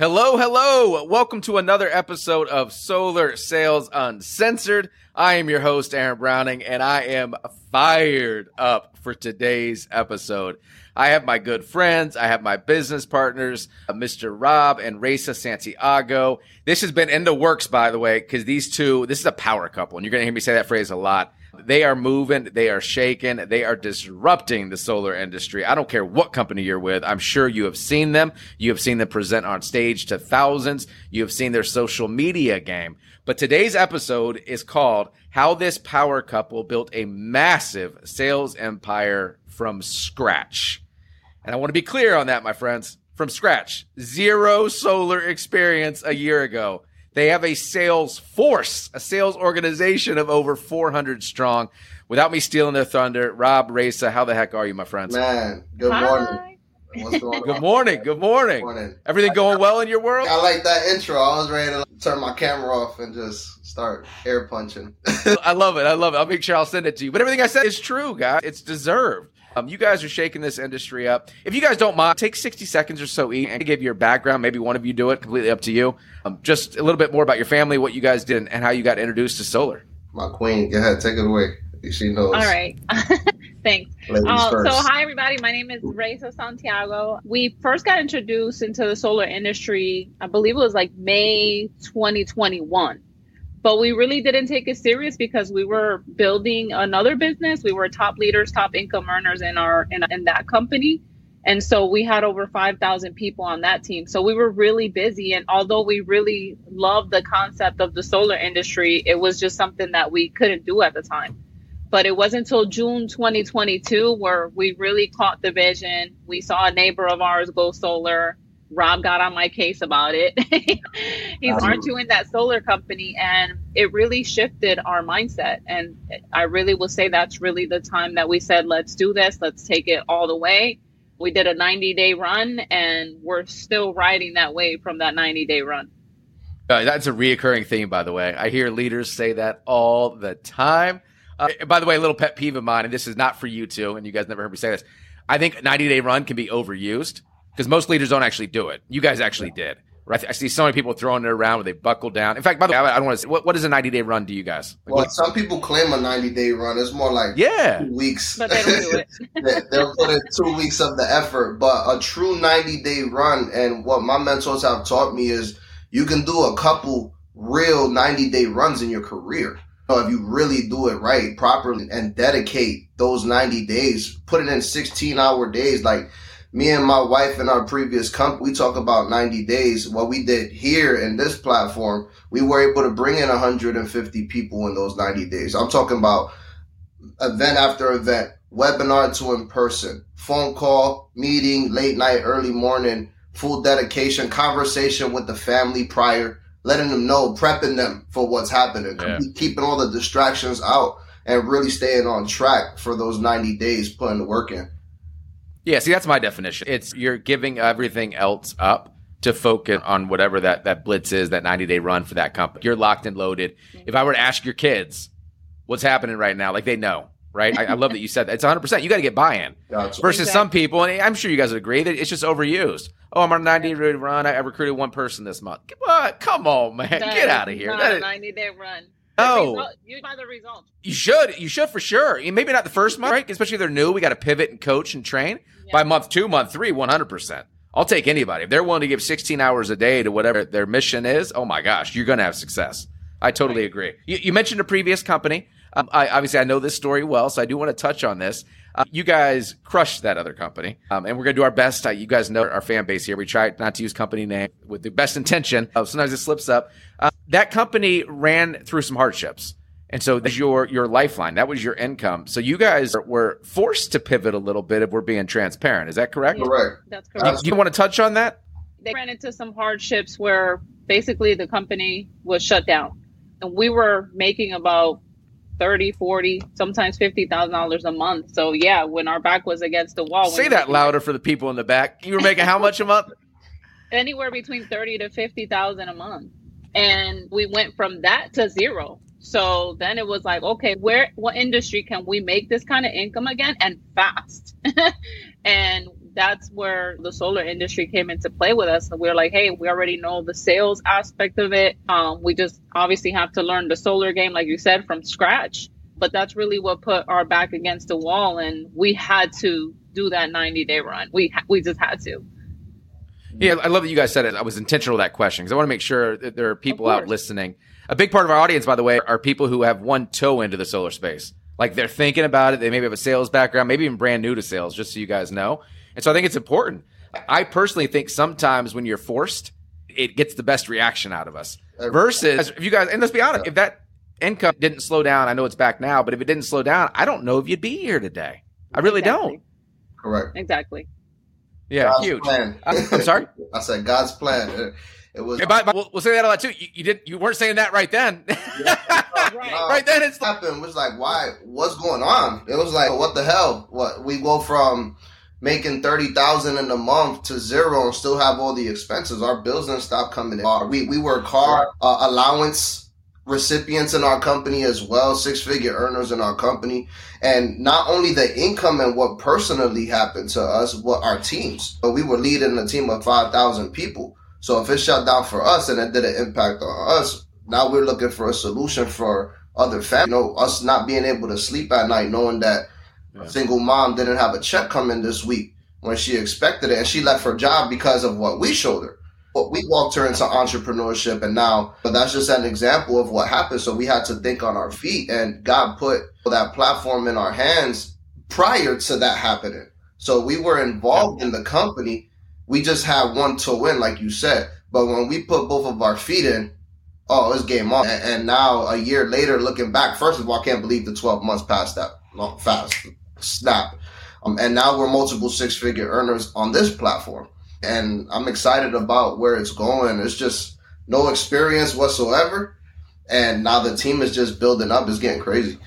Hello, hello. Welcome to another episode of Solar Sales Uncensored. I am your host, Aaron Browning, and I am fired up for today's episode. I have my good friends, I have my business partners, uh, Mr. Rob and Raysa Santiago. This has been in the works, by the way, because these two, this is a power couple, and you're going to hear me say that phrase a lot. They are moving, they are shaking, they are disrupting the solar industry. I don't care what company you're with. I'm sure you have seen them. You have seen them present on stage to thousands. You have seen their social media game. But today's episode is called How This Power Couple Built a Massive Sales Empire from Scratch. And I want to be clear on that, my friends. From scratch, zero solar experience a year ago. They have a sales force, a sales organization of over 400 strong. Without me stealing their thunder, Rob Raysa, how the heck are you, my friends? Man, good Hi. morning. What's going Good on? morning. Good morning. Morning. Everything going well in your world? I like that intro. I was ready to turn my camera off and just start air punching. I love it. I love it. I'll make sure I'll send it to you. But everything I said is true, guys. It's deserved. Um, you guys are shaking this industry up. If you guys don't mind, take 60 seconds or so each and give your background. Maybe one of you do it. Completely up to you. Um, just a little bit more about your family, what you guys did, and how you got introduced to solar. my queen, go ahead, take it away. She knows. All right. Thanks. Uh, so, hi, everybody. My name is Raysa Santiago. We first got introduced into the solar industry, I believe it was like May 2021. But we really didn't take it serious because we were building another business. We were top leaders, top income earners in our in, in that company. And so we had over 5,000 people on that team. So we were really busy. And although we really loved the concept of the solar industry, it was just something that we couldn't do at the time. But it wasn't until June 2022 where we really caught the vision. We saw a neighbor of ours go solar. Rob got on my case about it. He's aren't you in that solar company? And it really shifted our mindset. And I really will say that's really the time that we said, let's do this, let's take it all the way. We did a 90 day run and we're still riding that wave from that 90 day run. Uh, that's a reoccurring theme, by the way. I hear leaders say that all the time. Uh, by the way, a little pet peeve of mine, and this is not for you two, and you guys never heard me say this. I think 90 day run can be overused because most leaders don't actually do it. You guys actually did. Right? I see so many people throwing it around where they buckle down. In fact, by the way, I I don't want to say, what, what is a 90 day run to you guys? Like, well, what- some people claim a 90 day run. It's more like yeah. two weeks. But they don't do it. They- They'll put in two weeks of the effort, but a true 90 day run, and what my mentors have taught me is you can do a couple real 90 day runs in your career. So if you really do it right, properly, and dedicate those 90 days, put it in 16 hour days. Like me and my wife in our previous company, we talk about 90 days. What we did here in this platform, we were able to bring in 150 people in those 90 days. I'm talking about event after event, webinar to in person, phone call, meeting, late night, early morning, full dedication, conversation with the family prior, letting them know, prepping them for what's happening, Yeah. keeping all the distractions out, and really staying on track for those 90 days, putting the work in. Yeah, see, that's my definition. It's you're giving everything else up to focus on whatever that, that blitz is, that 90 day run for that company. You're locked and loaded. Mm-hmm. If I were to ask your kids what's happening right now, like they know, right? I, I love that you said that. It's 100%. You got to get buy in. Gotcha. Versus Exactly. some people, and I'm sure you guys would agree, that it's just overused. Oh, I'm on a 90 day run. I I recruited one person this month. What? Come on, man. That Get out of here. not That a 90 day run. No. Result- You buy the results. you should. You should for sure. Maybe not the first month, right? Especially if they're new. We got to pivot and coach and train. Yeah. By month two, month three, 100%. I'll take anybody. If they're willing to give 16 hours a day to whatever their mission is, oh my gosh, you're going to have success. I totally agree. You, you mentioned a previous company. Um, I, obviously, I know this story well, so I do want to touch on this. Uh, you guys crushed that other company, um, and we're going to do our best. Uh, you guys know our fan base here. We try not to use company name with the best intention. Uh, sometimes it slips up. Uh, that company ran through some hardships. And so that's your your lifeline. That was your income. So you guys were forced to pivot a little bit if we're being transparent. Is that correct? Yeah. Correct. That's Do correct. you want to touch on that? they ran into some hardships where basically the company was shut down and we were making about 30 40 sometimes $50000 a month. So yeah when our back was against the wall Say that louder for the people in the back. You were making how much a month? anywhere between 30 to 50000 a month. And we went from that to zero. So then it was like okay where what industry can we make this kind of income again? And fast. And that's where the solar industry came into play with us. And we are like, hey, we already know the sales aspect of it. Um, we just obviously have to learn the solar game, like you said, from scratch. But that's really what put our back against the wall, and we had to do that 90 day run. We we just had to. Yeah, I love that you guys said it. I was intentional with that question because I want to make sure that there are people out listening. A big part of our audience, by the way, are people who have one toe into the solar space. Like they're thinking about it. They maybe have a sales background, maybe even brand new to sales, just so you guys know. And so I think it's important. I personally think sometimes when you're forced, it gets the best reaction out of us. Versus if you guys, and let's be honest, if that income didn't slow down, I know it's back now, but if it didn't slow down, I don't know if you'd be here today. I really exactly. don't. Correct. Exactly. Yeah, God's huge. Plan. I'm sorry. I said God's plan. It, it was. Hey, but, but we'll, we'll, say that a lot too. You, you didn't. You weren't saying that right then. Yeah, oh, right. right then, it's happened. It was like, why? What's going on? It was like, what the hell? What we go from making thirty thousand in a month to zero and still have all the expenses. Our bills didn't stop coming in. Uh, we we work hard. Uh, allowance recipients in our company as well, six figure earners in our company, and not only the income and what personally happened to us, what our teams. But we were leading a team of five thousand people. So if it shut down for us and it did an impact on us, now we're looking for a solution for other families. You know, us not being able to sleep at night knowing that yeah. a single mom didn't have a check coming this week when she expected it and she left her job because of what we showed her. But we walked her into entrepreneurship and now but that's just an example of what happened. So we had to think on our feet and God put that platform in our hands prior to that happening. So we were involved in the company. We just had one toe in, like you said. But when we put both of our feet in, oh, it's game on. And, and now a year later, looking back, first of all, I can't believe the 12 months passed that long, fast snap. Um, and now we're multiple six figure earners on this platform. And I'm excited about where it's going. It's just no experience whatsoever. And now the team is just building up. It's getting crazy.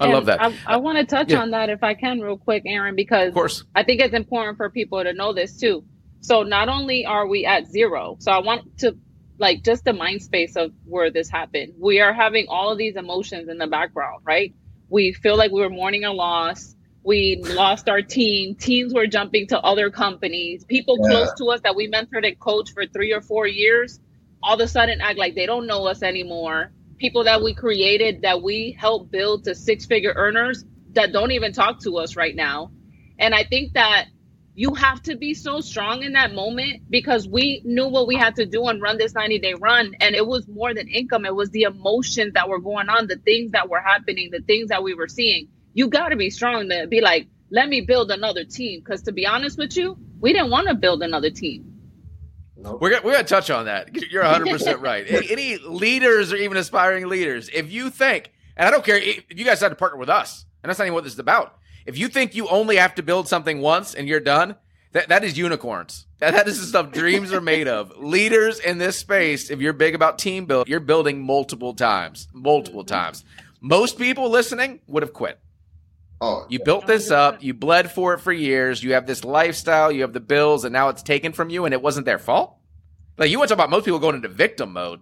I and love that. I, I want to touch yeah. on that if I can, real quick, Aaron, because of course. I think it's important for people to know this too. So not only are we at zero, so I want to like just the mind space of where this happened. We are having all of these emotions in the background, right? We feel like we were mourning a loss we lost our team. Teams were jumping to other companies. People yeah. close to us that we mentored and coached for three or four years, all of a sudden act like they don't know us anymore. People that we created, that we helped build to six figure earners that don't even talk to us right now. And I think that you have to be so strong in that moment because we knew what we had to do and run this 90 day run. And it was more than income, it was the emotions that were going on, the things that were happening, the things that we were seeing you got to be strong to be like, let me build another team. Because to be honest with you, we didn't want to build another team. Nope. We're gonna, we're gonna touch on that. You're 100 percent right. Any, any, leaders or even aspiring leaders, if you think, and I don't care if you guys had to partner with us, and that's not even what this is about. If you think you only have to build something once and you're done, that that is unicorns. That, that is the stuff dreams are made of. Leaders in this space, if you're big about team build, you're building multiple times, multiple mm-hmm. times. Most people listening would have quit. Oh, you built this up, you bled for it for years, you have this lifestyle, you have the bills, and now it's taken from you, and it wasn't their fault. Like you want to talk about most people going into victim mode,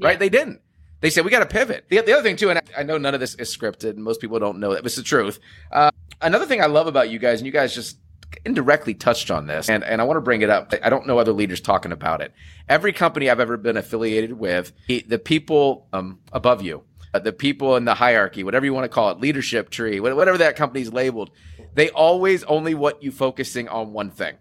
right? They didn't. They said we got to pivot. The, the other thing too, and I know none of this is scripted, and most people don't know that, but it's the truth. Uh, another thing I love about you guys, and you guys just indirectly touched on this, and, and I want to bring it up. I don't know other leaders talking about it. Every company I've ever been affiliated with, the people um, above you, uh, the people in the hierarchy, whatever you want to call it, leadership tree, whatever that company's labeled, they always only want you focusing on one thing.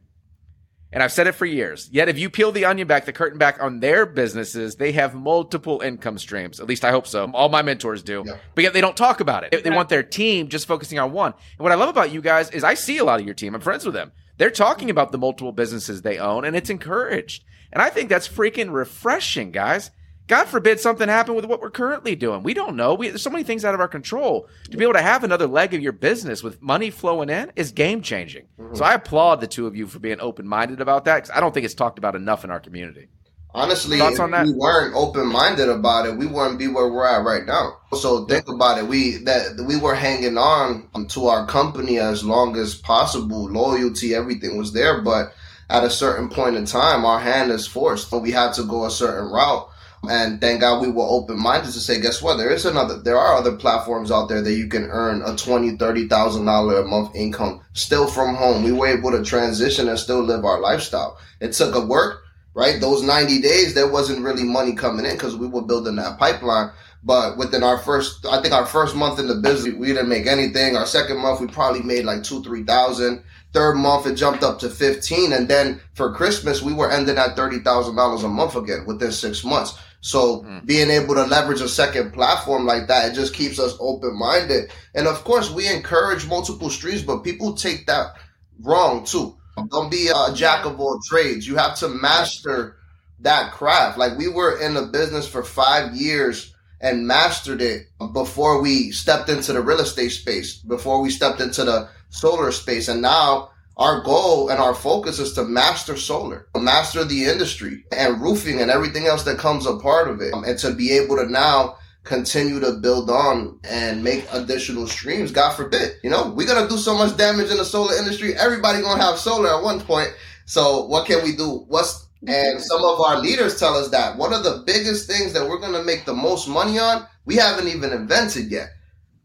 And I've said it for years. Yet if you peel the onion back, the curtain back on their businesses, they have multiple income streams. At least I hope so. All my mentors do. Yeah. But yet they don't talk about it. They want their team just focusing on one. And what I love about you guys is I see a lot of your team. I'm friends with them. They're talking about the multiple businesses they own and it's encouraged. And I think that's freaking refreshing, guys. God forbid something happen with what we're currently doing. We don't know. We, there's so many things out of our control. To be able to have another leg of your business with money flowing in is game changing. Mm-hmm. So I applaud the two of you for being open minded about that because I don't think it's talked about enough in our community. Honestly, Thoughts if we weren't open minded about it, we wouldn't be where we're at right now. So think about it. We that we were hanging on to our company as long as possible. Loyalty, everything was there, but at a certain point in time, our hand is forced. We had to go a certain route And thank God we were open minded to say, guess what? There is another, there are other platforms out there that you can earn a twenty, thirty thousand dollar a month income still from home. We were able to transition and still live our lifestyle. It took a work, right? Those 90 days, there wasn't really money coming in because we were building that pipeline. But within our first, I think our first month in the business, we didn't make anything. Our second month, we probably made like two, three thousand. Third month, it jumped up to 15. And then for Christmas, we were ending at $30,000 a month again within six months. So mm. being able to leverage a second platform like that, it just keeps us open minded. And of course, we encourage multiple streams, but people take that wrong too. Don't be a jack of all trades. You have to master that craft. Like we were in the business for five years and mastered it before we stepped into the real estate space, before we stepped into the solar space. And now our goal and our focus is to master solar, master the industry and roofing and everything else that comes a part of it. Um, and to be able to now continue to build on and make additional streams. God forbid, you know, we're to do so much damage in the solar industry. Everybody to have solar at one point. So what can we do? What's, and some of our leaders tell us that one of the biggest things that we're to make the most money on, we haven't even invented yet.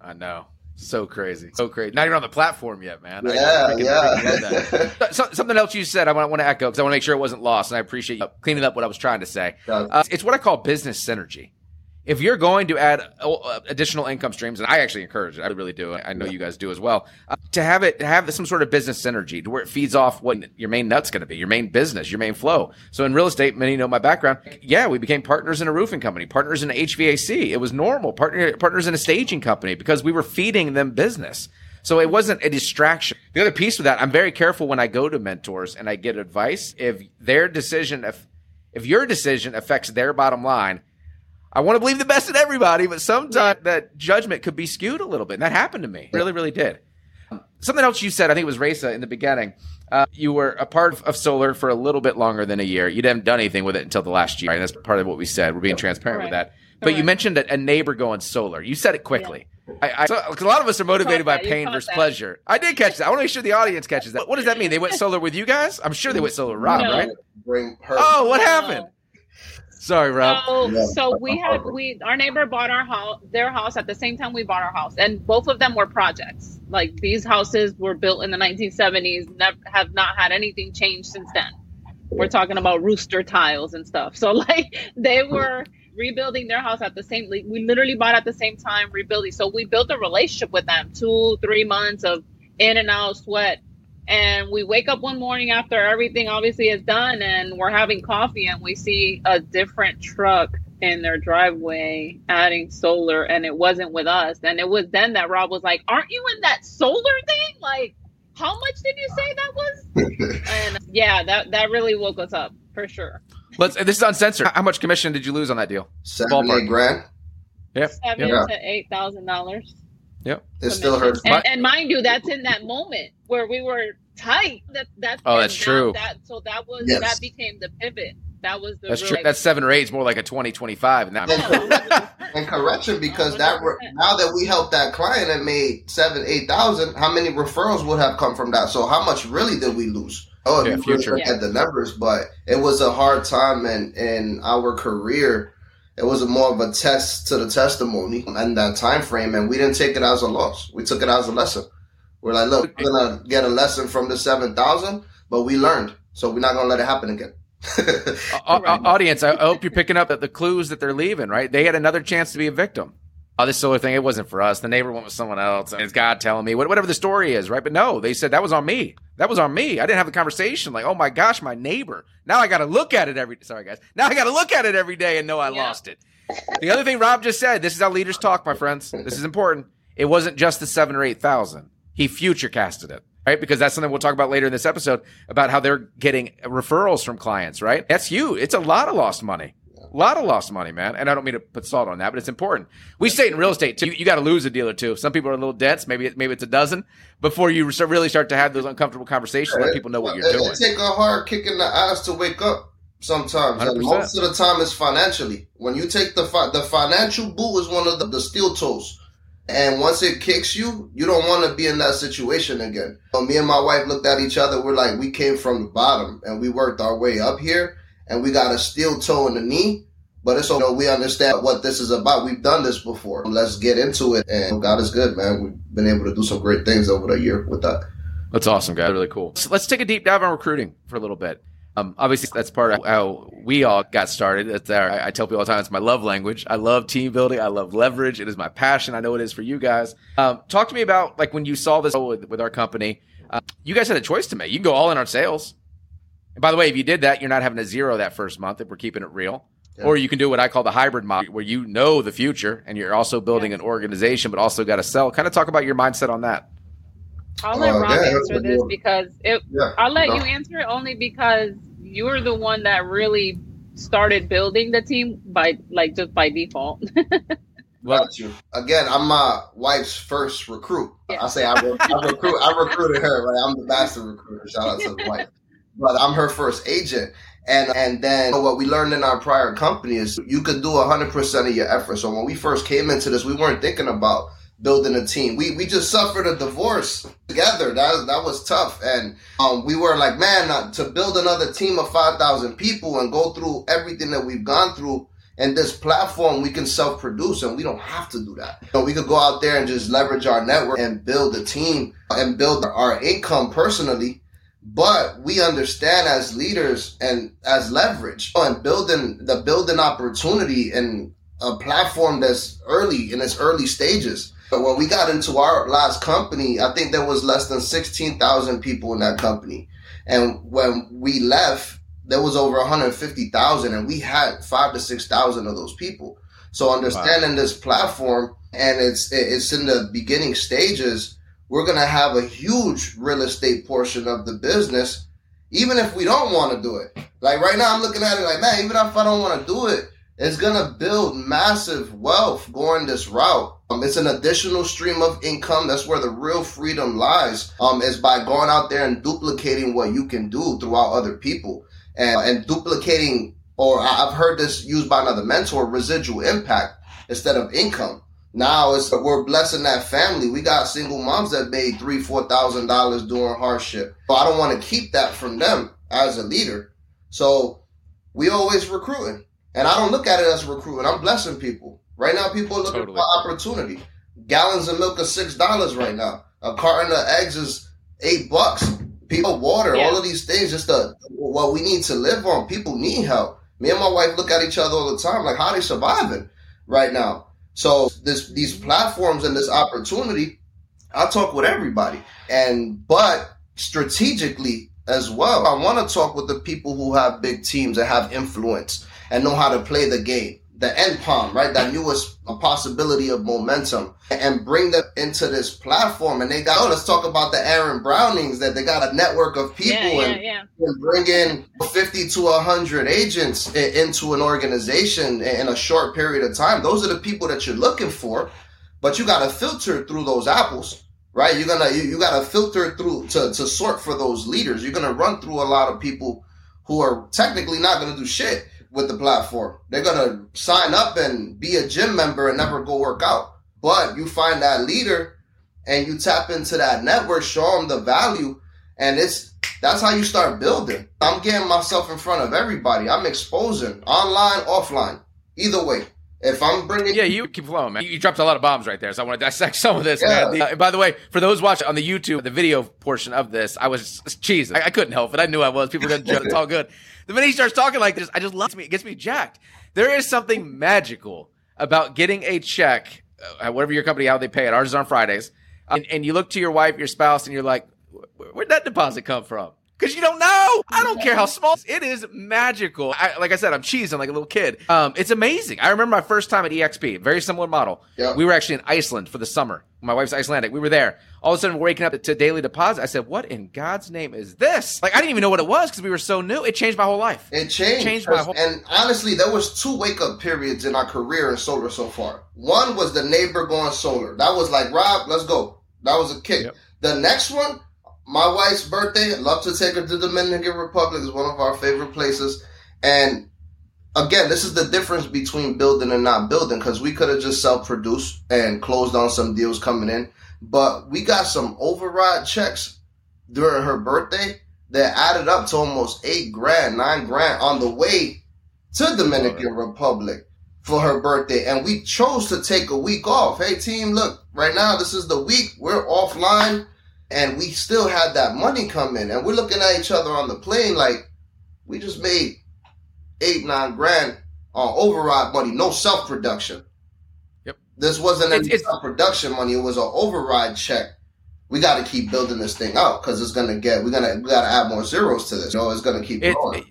I know. So crazy, so crazy. Not even on the platform yet, man. Yeah, I, I yeah. so, something else you said, I want, want to echo because I want to make sure it wasn't lost, and I appreciate you cleaning up what I was trying to say. Uh, it's what I call business synergy if you're going to add uh, additional income streams, and I actually encourage it, I really do. I know you guys do as well, uh, to have it have some sort of business synergy to where it feeds off what your main nut's going to be, your main business, your main flow. So in real estate, many know my background. Yeah, we became partners in a roofing company, partners in HVAC. It was normal. Partner, partners in a staging company because we were feeding them business. So it wasn't a distraction. The other piece with that, I'm very careful when I go to mentors and I get advice. If their decision, if if your decision affects their bottom line I want to believe the best in everybody, but sometimes that judgment could be skewed a little bit. And that happened to me. Really, really did. Something else you said, I think it was Raysa in the beginning. Uh, you were a part of, of, solar for a little bit longer than a year. You didn't done anything with it until the last year. And that's part of what we said. We're being transparent with that. But you mentioned a, a, neighbor going solar. You said it quickly. Yeah. I, I so, a lot of us are motivated by pain versus that. pleasure. I did catch that. I want to make sure the audience catches that. What does that mean? They went solar with you guys? I'm sure they went solar with Rob, no. right? Oh, what happened? Sorry, Rob. So, so we had we our neighbor bought our house, their house at the same time we bought our house, and both of them were projects. Like these houses were built in the 1970s, never have not had anything changed since then. We're talking about rooster tiles and stuff. So like they were rebuilding their house at the same. We literally bought at the same time rebuilding. So we built a relationship with them. Two, three months of in and out sweat and we wake up one morning after everything obviously is done and we're having coffee and we see a different truck in their driveway adding solar and it wasn't with us. And it was then that rob was like aren't you in that solar thing? Like how much did you say that was? And yeah that that really woke us up for sure. Let's this is uncensored. How much commission did you lose on that deal? Seven Ballpark. eight grand? Yep seven yep. to eight thousand dollars. Yep. It still hurts. And, and, mind you, that's in that moment where we were tight. That that's oh, that's true. That so that was yes. that became the pivot. That was the that's true. That's seven or eight. It's more like a 20, 25 in that. and correction, because that now that we helped that client and made seven, eight thousand, how many referrals would have come from that? So how much really did we lose? Oh, yeah, future. Look at the numbers, but it was a hard time in in our career it was more of a test to the testimony and that time frame, and we didn't take it as a loss. We took it as a lesson. We're like, look, we're gonna get a lesson from the seven thousand, but we learned, so we're not gonna let it happen again. audience, I hope you're picking up the clues that they're leaving. Right, they had another chance to be a victim oh, this solar thing, it wasn't for us. The neighbor went with someone else. And it's God telling me, whatever the story is, right? But no, they said that was on me. That was on me. I didn't have the conversation like, oh my gosh, my neighbor. Now I got to look at it every, sorry guys. Now I got to look at it every day and know I yeah. lost it. The other thing Rob just said, this is how leaders talk, my friends. This is important. It wasn't just the seven or 8,000. He future casted it right? Because that's something we'll talk about later in this episode about how they're getting referrals from clients, right? That's you. It's a lot of lost money. A lot of lost money, man. And I don't mean to put salt on that, but it's important. We say in real estate too. You, you got to lose a deal or two. Some people are a little dense. Maybe maybe it's a dozen before you really start to have those uncomfortable conversations. Let people know what you're doing. It take a hard kick in the ass to wake up. Sometimes, and most of the time, it's financially. When you take the fi- the financial boot is one of the, the steel toes. And once it kicks you, you don't want to be in that situation again. So me and my wife looked at each other. We're like, we came from the bottom and we worked our way up here and we got a steel toe in the knee, But it's so we understand what this is about. We've done this before. Let's get into it. And God is good, man. We've been able to do some great things over the year with that. That's awesome, guys. Really cool. So let's take a deep dive on recruiting for a little bit. Um, obviously, that's part of how we all got started. That's our, I tell people all the time, it's my love language. I love team building. I love leverage. It is my passion. I know it is for you guys. Um, talk to me about like when you saw this with, with our company. Uh, you guys had a choice to make. You can go all in on sales. And by the way, if you did that, you're not having a zero that first month if we're keeping it real. Yeah. Or you can do what I call the hybrid model, where you know the future and you're also building yeah. an organization, but also got to sell. Kind of talk about your mindset on that. I'll let uh, Rob yeah, answer this because it, I'll let no. you answer it only because you're the one that really started building the team by like just by default. well, you. Again, I'm my wife's first recruit. Yeah. I say I, re- I recruit. I recruited her. Right, I'm the master recruiter. Shout out to the wife. But I'm her first agent. And and then what we learned in our prior company is you could do 100% of your effort. So when we first came into this, we weren't thinking about building a team. We we just suffered a divorce together. That that was tough, and um, we were like, man, not, to build another team of five thousand people and go through everything that we've gone through. And this platform, we can self-produce, and we don't have to do that. So we could go out there and just leverage our network and build a team and build our income personally. But we understand as leaders and as leverage and building the building opportunity and a platform that's early in its early stages but when we got into our last company, I think there was less than 16,000 people in that company. And when we left, there was over 150,000 and we had five to 6,000 of those people. So understanding wow. this platform and it's, it's in the beginning stages, we're going to have a huge real estate portion of the business, even if we don't want to do it. Like right now, I'm looking at it like, man, even if I don't want to do it, it's going to build massive wealth going this route. Um, it's an additional stream of income. That's where the real freedom lies. Um, is by going out there and duplicating what you can do throughout other people and, and duplicating, or I've heard this used by another mentor, residual impact instead of income. Now it's we're blessing that family. We got single moms that made three, four thousand dollars doing hardship. But I don't want to keep that from them as a leader. So we always recruiting. And I don't look at it as recruiting. I'm blessing people. Right now, people are looking totally. for opportunity. Gallons of milk are six dollars right now. A carton of eggs is eight bucks. People, water, yeah. all of these things, just the, what we need to live on. People need help. Me and my wife look at each other all the time, like how they surviving right now. So this these platforms and this opportunity, I talk with everybody, and but strategically as well, I want to talk with the people who have big teams that have influence and know how to play the game. The NPOM, right? That newest possibility of momentum and bring them into this platform. And they got, oh, let's talk about the Aaron Brownings that they got a network of people yeah, yeah, and, yeah. and bring in 50 to 100 agents into an organization in a short period of time. Those are the people that you're looking for, but you got to filter through those apples right? You're gonna you, you, gotta filter through to, to sort for those leaders. You're gonna run through a lot of people who are technically not gonna do shit with the platform. They're gonna sign up and be a gym member and never go work out. But you find that leader and you tap into that network, show them the value, and it's that's how you start building. I'm getting myself in front of everybody. I'm exposing online, offline, either way. If I'm bringing, yeah, you keep flowing, man. You dropped a lot of bombs right there, so I want to dissect some of this, yeah. man. Uh, by the way, for those watching on the YouTube, the video portion of this, I was cheesing. I, I couldn't help it. I knew I was. People judge. It's all good. The minute he starts talking like this, I just love me. It gets me jacked. There is something magical about getting a check, uh, whatever your company, how they pay it. Ours is on Fridays. And, and you look to your wife, your spouse, and you're like, where'd that deposit come from? Because you don't know. I don't care how small. It is magical. I, like I said, I'm cheesing like a little kid. Um, it's amazing. I remember my first time at EXP. Very similar model. Yeah. We were actually in Iceland for the summer. My wife's Icelandic. We were there. All of a sudden, we're waking up to daily deposit. I said, "What in God's name is this?" Like I didn't even know what it was because we were so new. It changed my whole life. It changed. It changed my whole. And honestly, there was two wake up periods in our career in solar so far. One was the neighbor going solar. That was like, Rob, let's go. That was a kick. Yep. The next one, my wife's birthday. I'd love to take her to the Dominican Republic. It's one of our favorite places. And again, this is the difference between building and not building because we could have just self produced and closed on some deals coming in. But we got some override checks during her birthday that added up to almost eight grand, nine grand on the way to Dominican Republic for her birthday, and we chose to take a week off. Hey, team, look, right now this is the week we're offline, and we still had that money come in, and we're looking at each other on the plane like we just made eight nine grand on override money, no self production. Yep. This wasn't any it's- self production money; it was an override check. We got to keep building this thing out because it's gonna get. We're gonna we got to add more zeros to this. You know, it's gonna keep It, growing.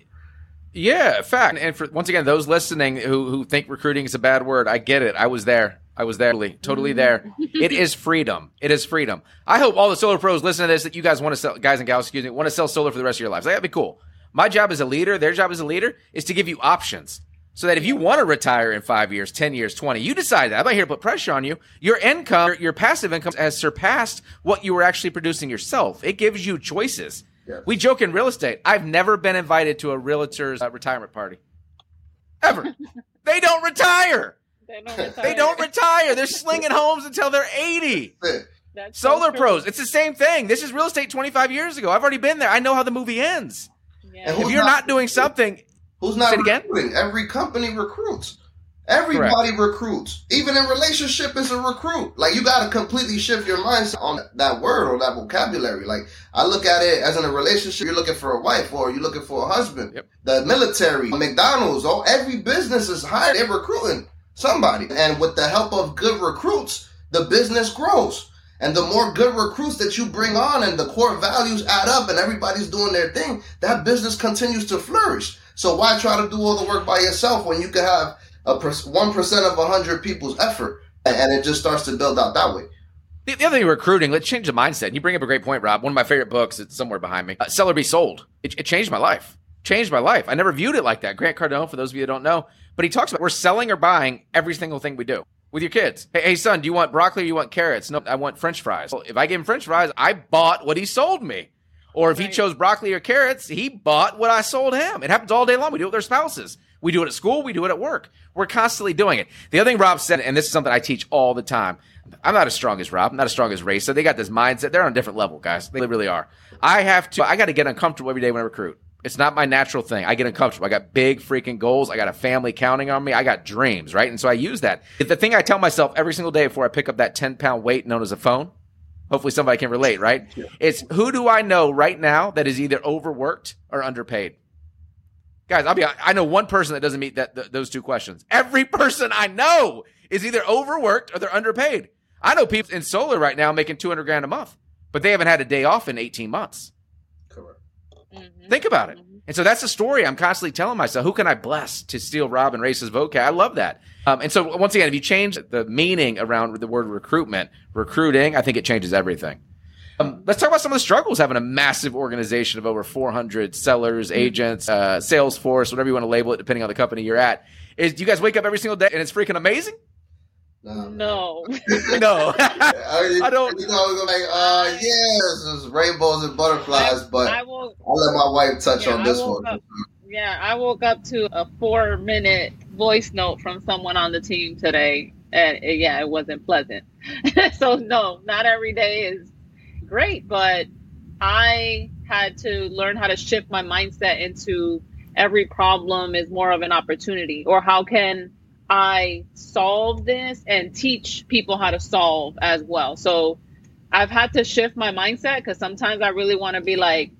yeah, fact. And for once again, those listening who who think recruiting is a bad word, I get it. I was there. I was there, totally, totally there. It is freedom. It is freedom. I hope all the solar pros listen to this that you guys want to sell, guys and gals, excuse me, want to sell solar for the rest of your lives. That'd be cool. My job as a leader, their job as a leader, is to give you options. So that if you want to retire in five years, 10 years, 20, you decide that. I'm not here to put pressure on you. Your income, your, passive income has surpassed what you were actually producing yourself. It gives you choices. We joke in real estate. I've never been invited to a realtor's uh, retirement party. Ever. they don't retire. They don't They retire. don't retire. They're slinging homes until they're 80. That's it. That's so Solar true. pros, it's the same thing. This is real estate 25 years ago. I've already been there. I know how the movie ends. Yeah. If you're not- not doing something, Who's not Say it again? recruiting? Every company recruits. Everybody recruits. Even in relationship is a recruit. Like you gotta completely shift your mindset on that word or that vocabulary. Like I look at it as in a relationship, you're looking for a wife or you're looking for a husband. Yep. The military, McDonald's, all every business is hiring, they're recruiting somebody. And with the help of good recruits, the business grows. And the more good recruits that you bring on and the core values add up and everybody's doing their thing, that business continues to flourish. So why try to do all the work by yourself when you could have a one percent of hundred people's effort, and, it just starts to build out that way. the, the other thing, recruiting, let's change the mindset. You bring up a great point, Rob. One of my favorite books, it's somewhere behind me, uh, Sell or Be Sold. It, it changed my life. Changed my life. I never viewed it like that. Grant Cardone, for those of you that don't know, but he talks about we're selling or buying every single thing we do. With your kids. Hey, hey, son, do you want broccoli or you want carrots? No, I want french fries. Well, if I gave him french fries, I bought what he sold me. Or if he chose broccoli or carrots, he bought what I sold him. It happens all day long. We do it with our spouses. We do it at school. We do it at work. We're constantly doing it. The other thing Rob said, and this is something I teach all the time. I'm not as strong as Rob. I'm not as strong as Ray. So they got this mindset. They're on a different level, guys. They really are. I have to, I got to get uncomfortable every day when I recruit. It's not my natural thing. I get uncomfortable. I got big freaking goals. I got a family counting on me. I got dreams, right? And so I use that. The thing I tell myself every single day before I pick up that 10 pound weight known as a phone, hopefully somebody can relate, right? It's who do I know right now that is either overworked or underpaid? Guys, I'll be I know one person that doesn't meet that th- those two questions. Every person I know is either overworked or they're underpaid. I know people in solar right now making 200 grand a month, but they haven't had a day off in 18 months. Mhm. Think about it. Mhm. And so that's the story I'm constantly telling myself. Who can I bless to steal Rob and Race's vocab? I love that. Um, and so once again, if you change the meaning around the word recruitment, recruiting, I think it changes everything. Um, let's talk about some of the struggles having a massive organization of over 400 sellers, agents, uh, sales force, whatever you want to label it, depending on the company you're at. Is do you guys wake up every single day and it's freaking amazing? Nah, man. No. No. I, I don't- You know, like, uh, yes, it's rainbows and butterflies, but I will. I'll let my wife touch Yeah, on this one. up- Yeah, I woke up to a four minute voice note from someone on the team today. And yeah, it wasn't pleasant. so, no, not every day is great, but I had to learn how to shift my mindset into every problem is more of an opportunity, or how can I solve this and teach people how to solve as well. So, I've had to shift my mindset because sometimes I really want to be like,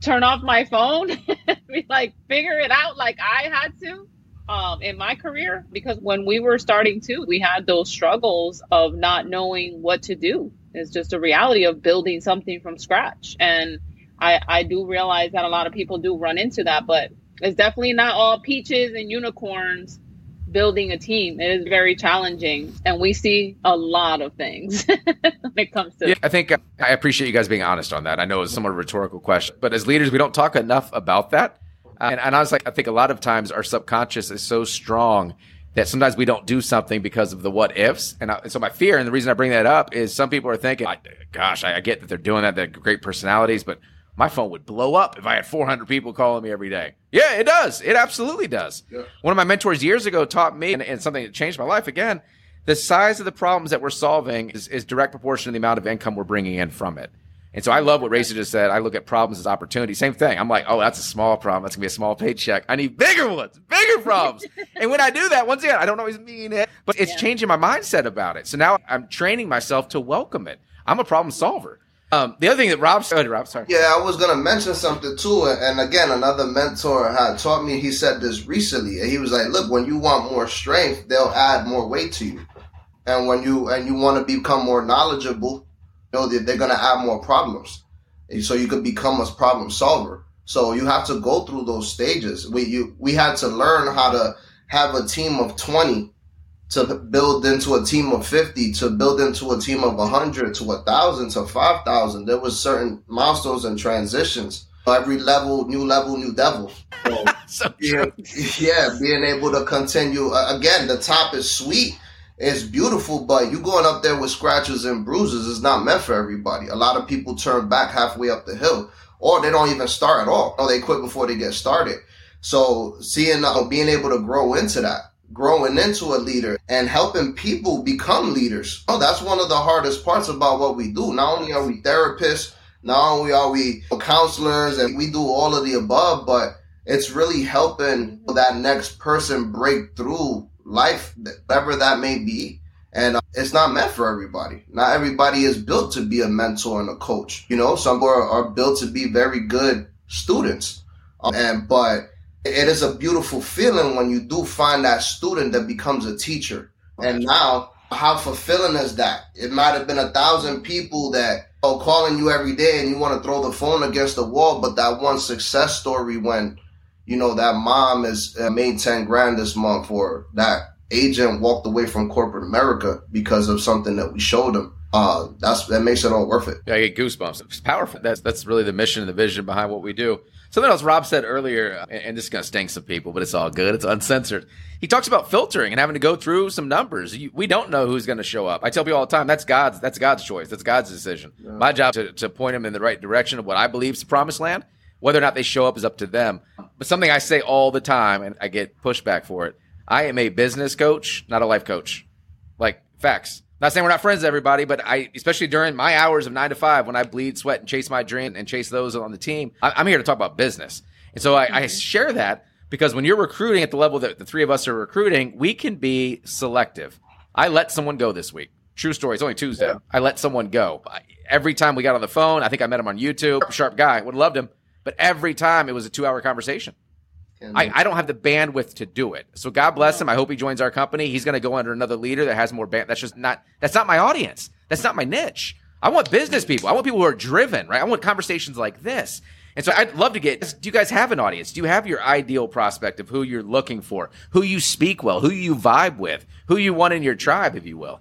turn off my phone be like figure it out like i had to um, in my career. Because when we were starting too we had those struggles of not knowing what to do. It's just a reality of building something from scratch. And i i do realize that a lot of people do run into that but it's definitely not all peaches and unicorns building a team it is very challenging and we see a lot of things when it comes to Yeah, I think uh, I appreciate you guys being honest on that. I know it's somewhat a rhetorical question, but as leaders, we don't talk enough about that. Uh, and, and honestly, I think a lot of times our subconscious is so strong that sometimes we don't do something because of the what ifs. And I, so my fear, and the reason I bring that up is some people are thinking, I, gosh, I, I get that they're doing that. They're great personalities, but my phone would blow up if I had 400 people calling me every day. Yeah, it does. It absolutely does. Yeah. One of my mentors years ago taught me, and, and something that changed my life again, the size of the problems that we're solving is, is direct proportion to the amount of income we're bringing in from it. And so I love what Raysa just said. I look at problems as opportunity. Same thing. I'm like, oh, that's a small problem. That's gonna be a small paycheck. I need bigger ones, bigger problems. and when I do that, once again, I don't always mean it, but it's yeah. changing my mindset about it. So now I'm training myself to welcome it. I'm a problem solver. Um, the other thing that Rob said, Rob, sorry. Yeah, I was gonna mention something too. And again, another mentor had taught me. He said this recently, and he was like, "Look, when you want more strength, they'll add more weight to you, and when you and you want to become more knowledgeable, know that they're going to add more problems. So you could become a problem solver. So you have to go through those stages. We you we had to learn how to have a team of 20 to build into a team of 50 to build into a team of 100 to 1000 to 5000 there was certain milestones and transitions. Every level new level new devil. So, so yeah, yeah being able to continue. Uh, again the top is sweet it's beautiful, but you going up there with scratches and bruises is not meant for everybody. A lot of people turn back halfway up the hill, or they don't even start at all, or they quit before they get started. So seeing, uh, being able to grow into that, growing into a leader and helping people become leaders. Oh, that's one of the hardest parts about what we do. Not only are we therapists, not only are we counselors and we do all of the above, but it's really helping that next person break through life, whatever that may be. And uh, it's not meant for everybody. Not everybody is built to be a mentor and a coach. You know, some are, are built to be very good students. Um, and, but it is a beautiful feeling when you do find that student that becomes a teacher. And now, how fulfilling is that? It might have been a thousand people that are calling you every day and you want to throw the phone against the wall, but that one success story when you know, that mom is uh, made 10 grand this month or that agent walked away from corporate America because of something that we showed them. Uh, that's, that makes it all worth it. Yeah, I get goosebumps. It's powerful. That's, that's really the mission and the vision behind what we do. Something else Rob said earlier, uh, and this is going to stink some people, but it's all good. It's uncensored. He talks about filtering and having to go through some numbers. We don't know who's going to show up. I tell people all the time, that's God's, that's God's choice. That's God's decision. Yeah. My job to, to point them in the right direction of what I believe is the promised land. Whether or not they show up is up to them. But something I say all the time, and I get pushback for it. I am a business coach, not a life coach. Like facts. Not saying we're not friends, everybody, but I, especially during my hours of nine to five, when I bleed, sweat, and chase my dream and chase those on the team, I'm here to talk about business. And so I, I mm-hmm. share that because when you're recruiting at the level that the three of us are recruiting, we can be selective. I let someone go this week. True story. It's only Tuesday. Yeah. I let someone go. Every time we got on the phone, I think I met him on YouTube. Sharp guy. Would have loved him. But every time it was a two hour conversation. I, I, don't have the bandwidth to do it. So God bless him. I hope he joins our company. He's going to go under another leader that has more band. That's just not, that's not my audience. That's not my niche. I want business people. I want people who are driven, right? I want conversations like this. And so I'd love to get, do you guys have an audience? Do you have your ideal prospect of who you're looking for, who you speak well, who you vibe with, who you want in your tribe, if you will?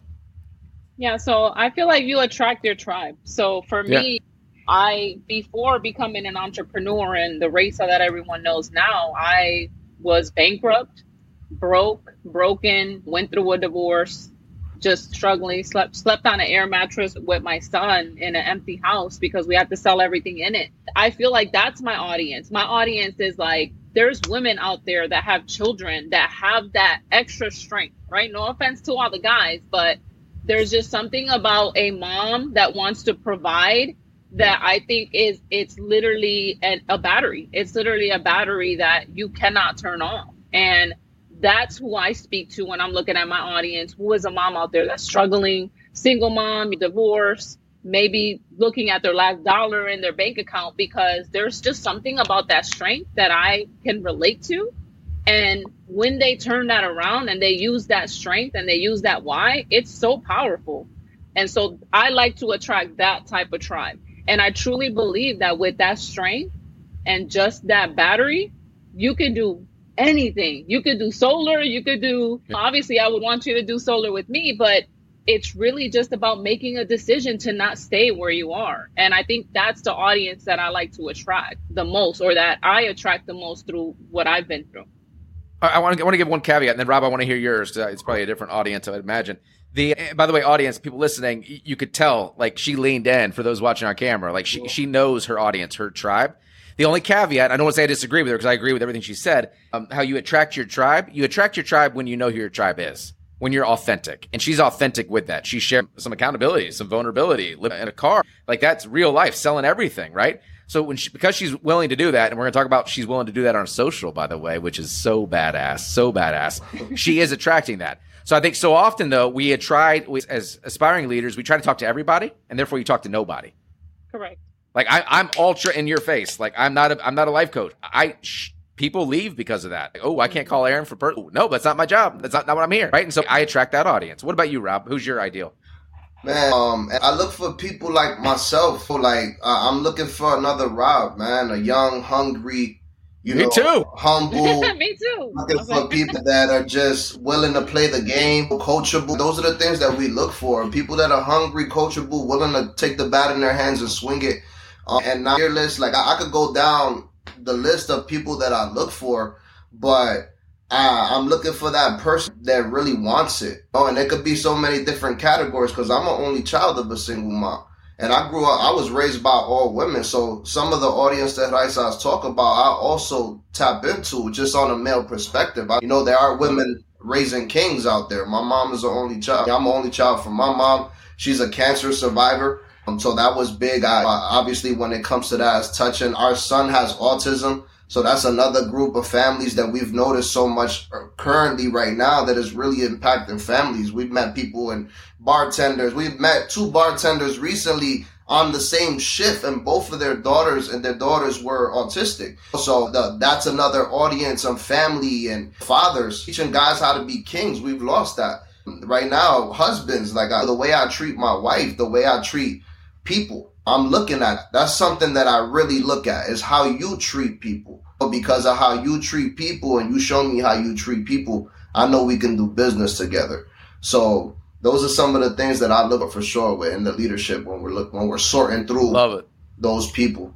Yeah. So I feel like you attract your tribe. So for me, yeah I before becoming an entrepreneur and the Raysa that everyone knows now, I was bankrupt, broke, broken, went through a divorce, just struggling, slept slept on an air mattress with my son in an empty house because we had to sell everything in it. I feel like that's my audience. My audience is like there's women out there that have children that have that extra strength, right? No offense to all the guys, but there's just something about a mom that wants to provide that I think is it's literally a, a battery. It's literally a battery that you cannot turn off. And that's who I speak to when I'm looking at my audience. Who is a mom out there that's struggling, single mom, divorce, maybe looking at their last dollar in their bank account because there's just something about that strength that I can relate to. And when they turn that around and they use that strength and they use that why, it's so powerful. And so I like to attract that type of tribe. And I truly believe that with that strength and just that battery, you can do anything. You could do solar, you could do, obviously, I would want you to do solar with me, but it's really just about making a decision to not stay where you are. And I think that's the audience that I like to attract the most, or that I attract the most through what I've been through. I want to, I want to give one caveat, and then Rob, I want to hear yours. Uh, it's probably a different audience, I would imagine. The eh, by the way, audience, people listening, you could tell like she leaned in for those watching on camera. Like she she knows her audience, her tribe. The only caveat, I don't want to say I disagree with her because I agree with everything she said. Um, how you attract your tribe, you attract your tribe when you know who your tribe is. when you're authentic. And she's authentic with that. She shared some accountability, some vulnerability, living in a car. Like that's real life, selling everything, right? So when she, because she's willing to do that, and we're going to talk about she's willing to do that on social, by the way, which is so badass, so badass. she is attracting that. So I think so often though we had tried we, as aspiring leaders, we try to talk to everybody, and therefore you talk to nobody. Correct. Like I, I'm ultra in your face. Like I'm not a, I'm not a life coach. I sh- people leave because of that. Like, oh, I can't call Aaron for per- no, that's not my job. That's not, not what I'm here, right? And so I attract that audience. What about you, Rob? Who's your ideal? Man, um, I look for people like myself. Who like uh, I'm looking for another Rob, man, a young, hungry, you Me know, too. humble. Me too. looking for people that are just willing to play the game, coachable. Those are the things that we look for. People that are hungry, coachable, willing to take the bat in their hands and swing it, um, and not fearless. Like I, I could go down the list of people that I look for, but uh, I'm looking for that person that really wants it. Oh, and it could be so many different categories because I'm an only child of a single mom. And I grew up, I was raised by all women. So some of the audience that I was talk about, I also tap into just on a male perspective. I, you know, there are women raising kings out there. My mom is the only child. I'm the only child from my mom. She's a cancer survivor. Um, so that was big. I, obviously, when it comes to that, it's touching. Our son has autism. So that's another group of families that we've noticed so much currently right now that is really impacting families. We've met people and bartenders. We've met two bartenders recently on the same shift and both of their daughters and their daughters were autistic. So the, that's another audience of family and fathers teaching guys how to be kings. We've lost that. Right now, husbands, like uh, the way I treat my wife, the way I treat people. I'm looking at that's something that I really look at is how you treat people. But because of how you treat people and you show me how you treat people, I know we can do business together. So those are some of the things that I look at for sure with in the leadership when we're look when we're sorting through Love it. those people.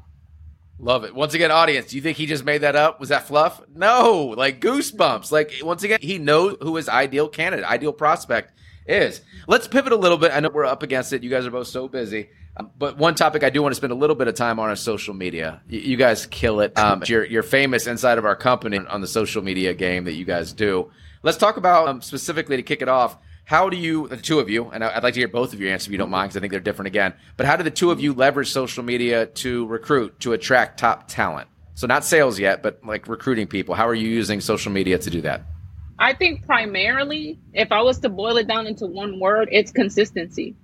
Love it. Once again, audience, do you think he just made that up? Was that fluff? No, like goosebumps. Like once again, he knows who his ideal candidate, ideal prospect is. Let's pivot a little bit. I know we're up against it. You guys are both so busy. Um, but one topic I do want to spend a little bit of time on is social media. You, you guys kill it. Um, you're, you're famous inside of our company on the social media game that you guys do. Let's talk about um, specifically to kick it off. How do you, the two of you, and I'd like to hear both of your answers if you don't mind, because I think they're different again. But how do the two of you leverage social media to recruit, to attract top talent? So not sales yet, but like recruiting people. How are you using social media to do that? I think primarily, if I was to boil it down into one word, it's consistency.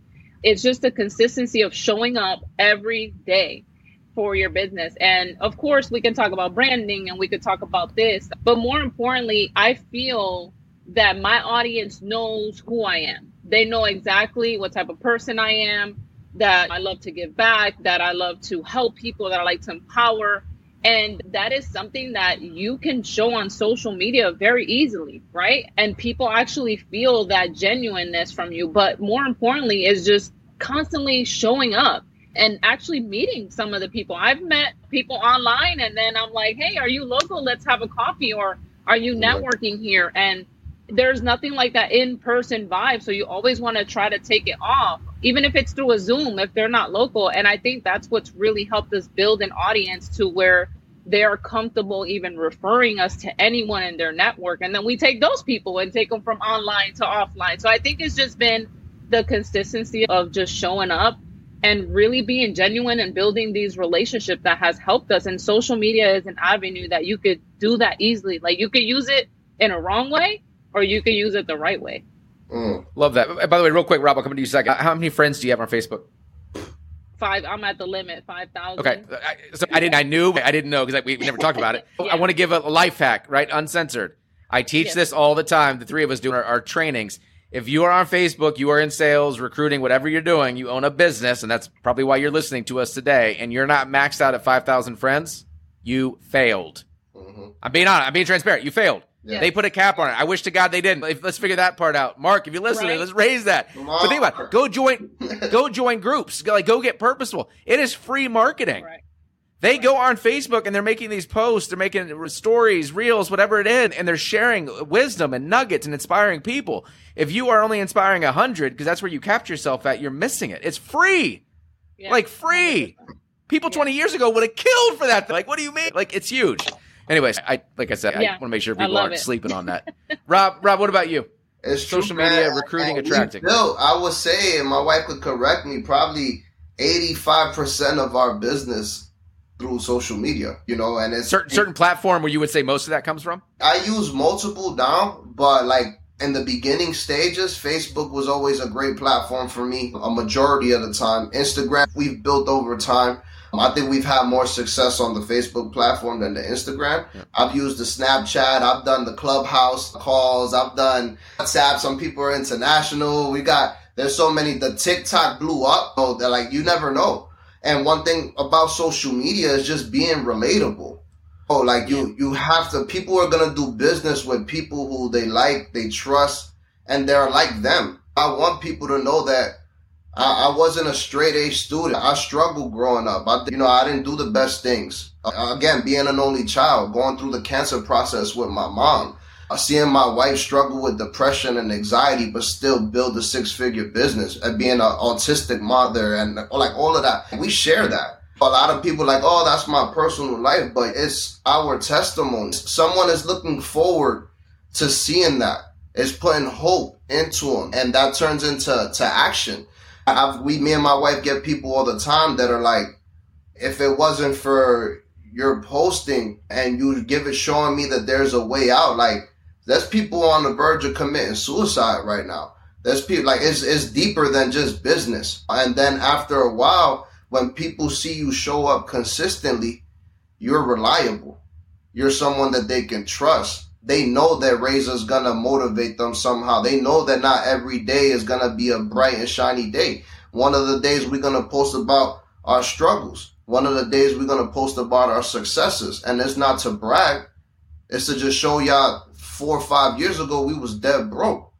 It's just the consistency of showing up every day for your business. And of course, we can talk about branding and we could talk about this, but more importantly, I feel that my audience knows who I am. They know exactly what type of person I am, that I love to give back, that I love to help people, that I like to empower. And that is something that you can show on social media very easily, right? And people actually feel that genuineness from you. But more importantly, is just constantly showing up and actually meeting some of the people. I've met people online and then I'm like, hey, are you local? Let's have a coffee. Or are you networking here? And there's nothing like that in person vibe. So you always want to try to take it off, even if it's through a Zoom, if they're not local. And I think that's what's really helped us build an audience to where they are comfortable even referring us to anyone in their network. And then we take those people and take them from online to offline. So I think it's just been the consistency of just showing up and really being genuine and building these relationships that has helped us. And social media is an avenue that you could do that easily. Like you could use it in a wrong way or you could use it the right way. Mm. Love that. By the way, real quick, Rob, I'll come to you in a second. How many friends do you have on Facebook? Five. I'm at the limit. Five thousand. Okay, I, so I didn't. I knew. I didn't know because we, we never talked about it. Yeah. I want to give a life hack, right? Uncensored. I teach Yes. this all the time. The three of us do our, our trainings. If you are on Facebook, you are in sales, recruiting, whatever you're doing, you own a business, and that's probably why you're listening to us today. And you're not maxed out at five thousand friends. You failed. Mhm. I'm being honest. I'm being transparent. You failed. Yeah. They put a cap on it. I wish to God they didn't. Let's figure that part out. Mark, if you're listening, Right. let's raise that. But think about it. Go join, go join groups. Go, like, go get purposeful. It is free marketing. Right. They go on Facebook and they're making these posts, they're making stories, reels, whatever it is, and they're sharing wisdom and nuggets and inspiring people. If you are only inspiring a hundred, because that's where you capture yourself at, you're missing it. It's free, Yeah. like free. People 20 years ago would have killed for that. Like, what do you mean? Like, it's huge. Anyways, I like I said, I want to make sure people aren't it. sleeping on that. Rob, Rob, what about you? It's social true, media man. recruiting And attracting. No, I would say, and my wife could correct me, probably eighty-five percent of our business through social media. You know, and it's certain certain platform where you would say most of that comes from. I use multiple now, but like in the beginning stages, Facebook was always a great platform for me. A majority of the time, Instagram we've built over time. I think we've had more success on the Facebook platform than the Instagram. Yeah. I've used the Snapchat. I've done the Clubhouse calls. I've done WhatsApp. Some people are international. We got there's so many. The TikTok blew up. Oh, that like you never know. And one thing about social media is just being relatable. Oh, like you, you have to. People are gonna do business with people who they like, they trust, and they're like them. I want people to know that I, I wasn't a straight A student. I struggled growing up. I, you know, I didn't do the best things. Uh, again, being an only child, going through the cancer process with my mom, uh, seeing my wife struggle with depression and anxiety, but still build a six-figure business, and being an autistic mother, and like all of that. We share that a lot of people like, oh, that's my personal life, but it's our testimony. Someone is looking forward to seeing that. It's putting hope into them, and that turns into to action. I've, we, me and my wife get people all the time that are like, if it wasn't for your posting and you give it showing me that there's a way out, like there's people on the verge of committing suicide right now. There's people like it's it's deeper than just business. And then after a while, when people see you show up consistently, you're reliable. You're someone that they can trust. They know that Raysa's gonna motivate them somehow. They know that not every day is gonna be a bright and shiny day. One of the days we're gonna post about our struggles. One of the days we're gonna post about our successes. And it's not to brag. It's to just show y'all four or five years ago we was dead broke.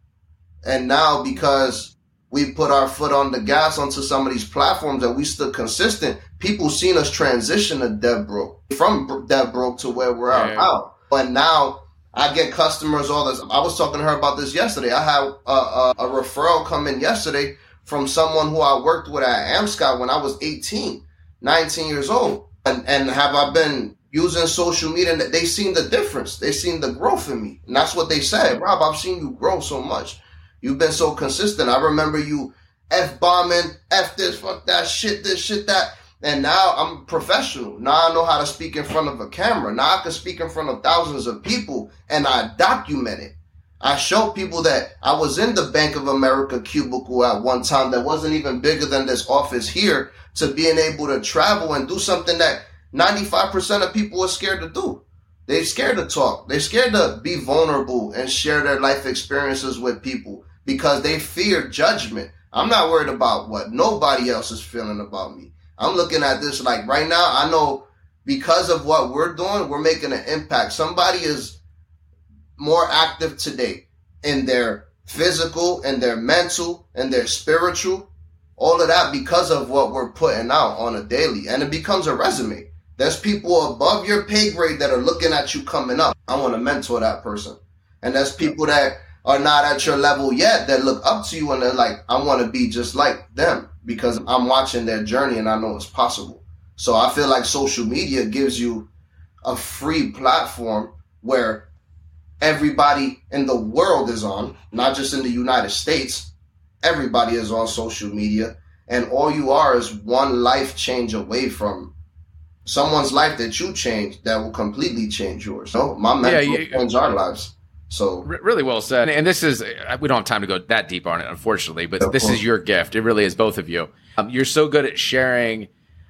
And now because we put our foot on the gas onto some of these platforms and we stood consistent, people seen us transition to dead broke from dead broke to where we're at now. But now I get customers all this. I was talking to her about this yesterday. I had a, a, a referral come in yesterday from someone who I worked with at Amscot when I was 18, 19 years old. And, and have I been using social media? And they seen the difference. They seen the growth in me. And that's what they said. Rob, I've seen you grow so much. You've been so consistent. I remember you F bombing, F this, fuck that, shit this, shit that. And now I'm professional. Now I know how to speak in front of a camera. Now I can speak in front of thousands of people and I document it. I show people that I was in the Bank of America cubicle at one time that wasn't even bigger than this office here to being able to travel and do something that 95% of people are scared to do. They're scared to talk. They're scared to be vulnerable and share their life experiences with people because they fear judgment. I'm not worried about what nobody else is feeling about me. I'm looking at this like right now, I know because of what we're doing, we're making an impact. Somebody is more active today in their physical and their mental and their spiritual, all of that because of what we're putting out on a daily. And it becomes a resume. There's people above your pay grade that are looking at you coming up. I want to mentor that person. And there's people that are not at your level yet that look up to you and they're like, I want to be just like them because I'm watching their journey and I know it's possible. So I feel like social media gives you a free platform where everybody in the world is on, not just in the United States. Everybody is on social media, and all you are is one life change away from someone's life that you change that will completely change yours. So my mentor Yeah, you- change our lives. So R- really well said. And this is, uh, we don't have time to go that deep on it, unfortunately, but this course. is your gift. It really is both of you. Um, you're so good at sharing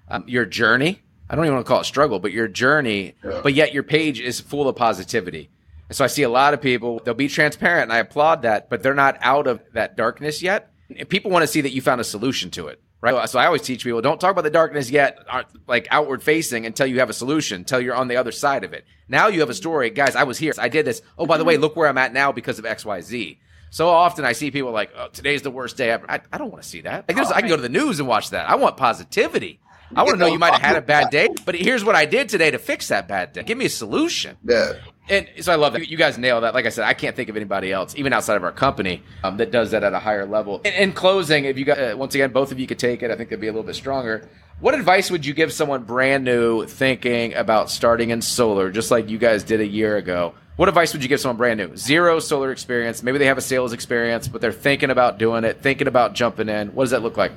um, your journey. I don't even want to call it struggle, but your journey, Yeah. but yet your page is full of positivity. And so I see a lot of people, they'll be transparent and I applaud that, but they're not out of that darkness yet. And people want to see that you found a solution to it. Right. So I always teach people don't talk about the darkness yet, uh, like outward facing until you have a solution, until you're on the other side of it. Now you have a story. Guys, I was here. I did this. Oh, by the way, look where I'm at now because of XYZ. So often I see people like, oh, today's the worst day ever. I, I don't want to see that. Like, I can go to the news and watch that. I want positivity. I want to know you might have had a bad day, but here's what I did today to fix that bad day. Give me a solution. yeah, And so I love that. You guys nail that. Like I said, I can't think of anybody else, even outside of our company, um, that does that at a higher level. In, in closing, if you got, uh, once again, both of you could take it, I think they'd be a little bit stronger. What advice would you give someone brand new thinking about starting in solar, just like you guys did a year ago? what advice would you give someone brand new? Zero solar experience. Maybe they have a sales experience, but they're thinking about doing it, thinking about jumping in. What does that look like?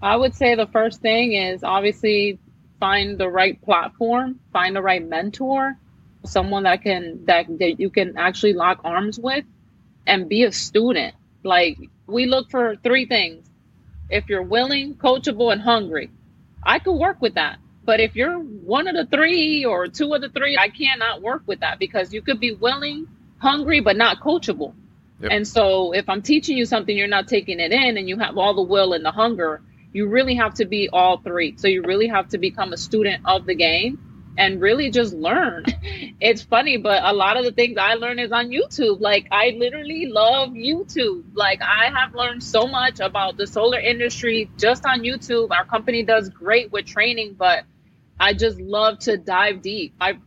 I would say the first thing is obviously find the right platform, find the right mentor, someone that can that, that you can actually lock arms with and be a student. Like we look for three things. If you're willing, coachable, and hungry, I could work with that. But if you're one of the three or two of the three, I cannot work with that because you could be willing, hungry, but not coachable. Yep. And so if I'm teaching you something, you're not taking it in and you have all the will and the hunger, you really have to be all three. So you really have to become a student of the game and really just learn. it's funny, but a lot of the things I learn is on YouTube. Like I literally love YouTube. Like I have learned so much about the solar industry just on YouTube. Our company does great with training, but I just love to dive deep. I've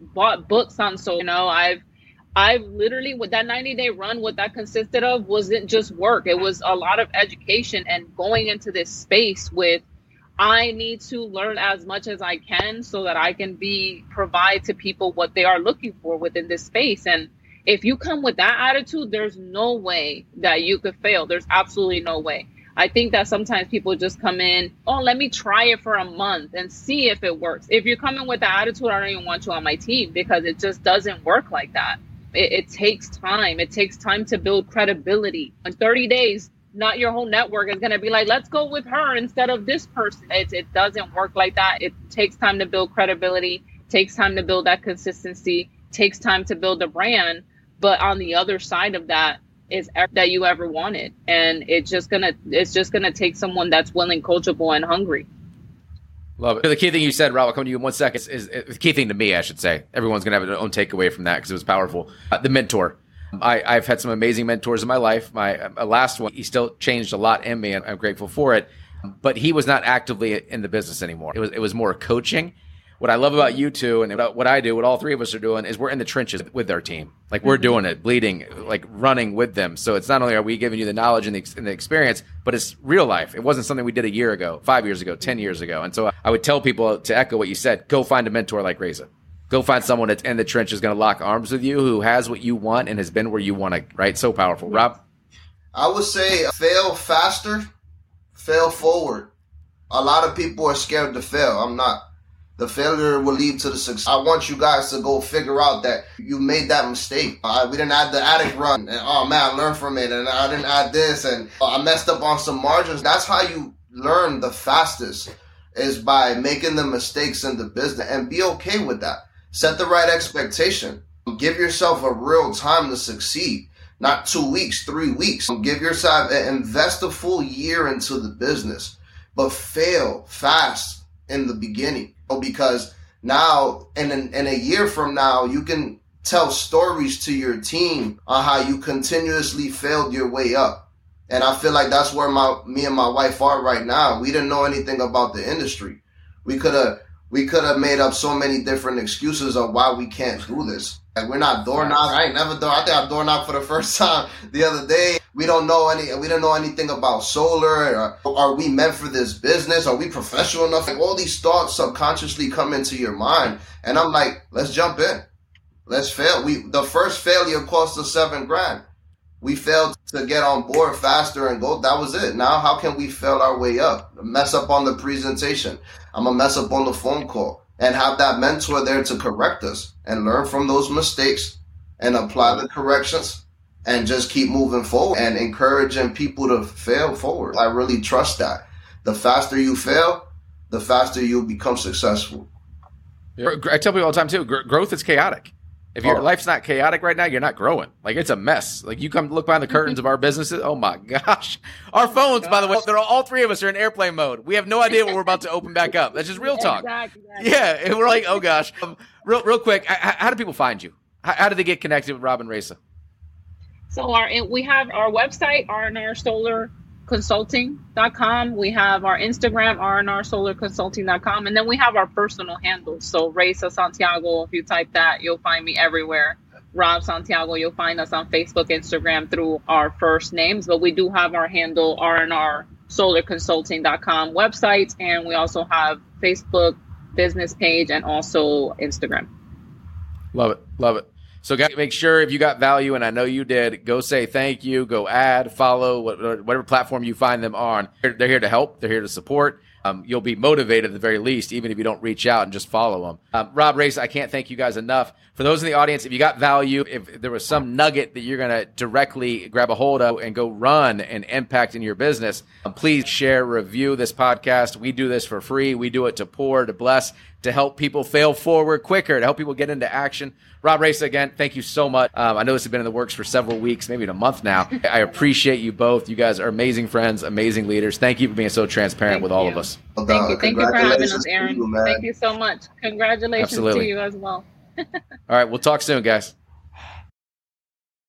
bought books on solar, you know I've I've literally with that 90 day run, what that consisted of wasn't just work. It was a lot of education and going into this space with I need to learn as much as I can so that I can be provide to people what they are looking for within this space. And if you come with that attitude, there's no way that you could fail. There's absolutely no way. I think that sometimes people just come in, oh, let me try it for a month and see if it works. If you're coming with that attitude, I don't even want you on my team because it just doesn't work like that. It, it takes time. It takes time to build credibility. In 30 days, not your whole network is going to be like, let's go with her instead of this person. It, it doesn't work like that. It takes time to build credibility, takes time to build that consistency, takes time to build a brand. But on the other side of that, is that you ever wanted and it's just gonna it's just gonna take someone that's willing coachable and hungry Love it. The key thing you said, Rob, I'll come to you in one second, is, is, is the key thing to me, I should say. Everyone's going to have their own takeaway from that because it was powerful. Uh, the mentor. I, I've had some amazing mentors in my life. My uh, last one, he still changed a lot in me, and I'm grateful for it. But he was not actively in the business anymore. It was it was more coaching what I love about you two and what I do, what all three of us are doing, is we're in the trenches with our team. Like we're mm-hmm. doing it, bleeding, like running with them. So it's not only are we giving you the knowledge and the, and the, experience, but it's real life. It wasn't something we did a year ago, five years ago, ten years ago. And so I would tell people to echo what you said: go find a mentor like Raysa. Go find someone that's in the trench trenches, going to lock arms with you, who has what you want and has been where you want to. Right? So powerful, Rob. I would say fail faster, fail forward. A lot of people are scared to fail. I'm not the failure will lead to the success. I want you guys to go figure out that you made that mistake. Uh, we didn't add the attic run, and oh man, I learned from it, and I didn't add this, and I messed up on some margins. That's how you learn the fastest is by making the mistakes in the business and be okay with that. Set the right expectation. Give yourself a real time to succeed. Not two weeks, three weeks. Give yourself, invest a full year into the business, but fail fast in the beginning because now in, in a year from now you can tell stories to your team on how you continuously failed your way up and i feel like that's where my me and my wife are right now we didn't know anything about the industry we could have we could have made up so many different excuses of why we can't do this like we're not door knock. I ain't never door. I think I door knocked for the first time the other day. We don't know any. We don't know anything about solar. Or, are we meant for this business? Are we professional enough? Like all these thoughts subconsciously come into your mind, and I'm like, let's jump in. Let's fail. We the first failure cost us seven grand. We failed to get on board faster and go. That was it. Now, how can we fail our way up? Mess up on the presentation. I'm gonna mess up on the phone call and have that mentor there to correct us and learn from those mistakes and apply the corrections and just keep moving forward and encouraging people to fail forward. I really trust that. The faster you fail, the faster you'll become successful. I tell people all the time too, growth is chaotic. If your oh. life's not chaotic right now, you're not growing. Like it's a mess. Like you come look behind the curtains of our businesses. Oh my gosh. Our phones, by the way, they're all, all, three of us are in airplane mode. We have no idea what we're about to open back up. That's just real talk. Exactly, Yeah. And we're like, oh gosh. Um, real, real quick. How, how, do people find you? How, how do they get connected with Robin Raysa? So our, we have our website, R&R Solar consulting.com. We have our Instagram, rnrsolarconsulting.com, and then we have our personal handles. So Raysa Santiago, if you type that, you'll find me everywhere. Rob Santiago, you'll find us on Facebook, Instagram through our first names, but we do have our handle rnrsolarconsulting.com website, and we also have Facebook business page and also Instagram. Love it. Love it. So, guys, make sure if you got value, and I know you did, go say thank you, go add, follow, whatever platform you find them on. They're here to help, they're here to support. Um, you'll be motivated at the very least, even if you don't reach out and just follow them. Um, Rob Race, I can't thank you guys enough. For those in the audience, if you got value, if there was some nugget that you're going to directly grab a hold of and go run and impact in your business, um, please share, review this podcast. We do this for free. We do it to pour, to bless, to help people fail forward quicker, to help people get into action. Rob Race, again, thank you so much. Um, I know this has been in the works for several weeks, maybe a month now. I appreciate you both. You guys are amazing friends, amazing leaders. Thank you for being so transparent Thank with all of us. Thank you. Thank you for having us, Aaron. you. Thank you so much. Congratulations Absolutely. to you as well. All right, we'll talk soon, guys.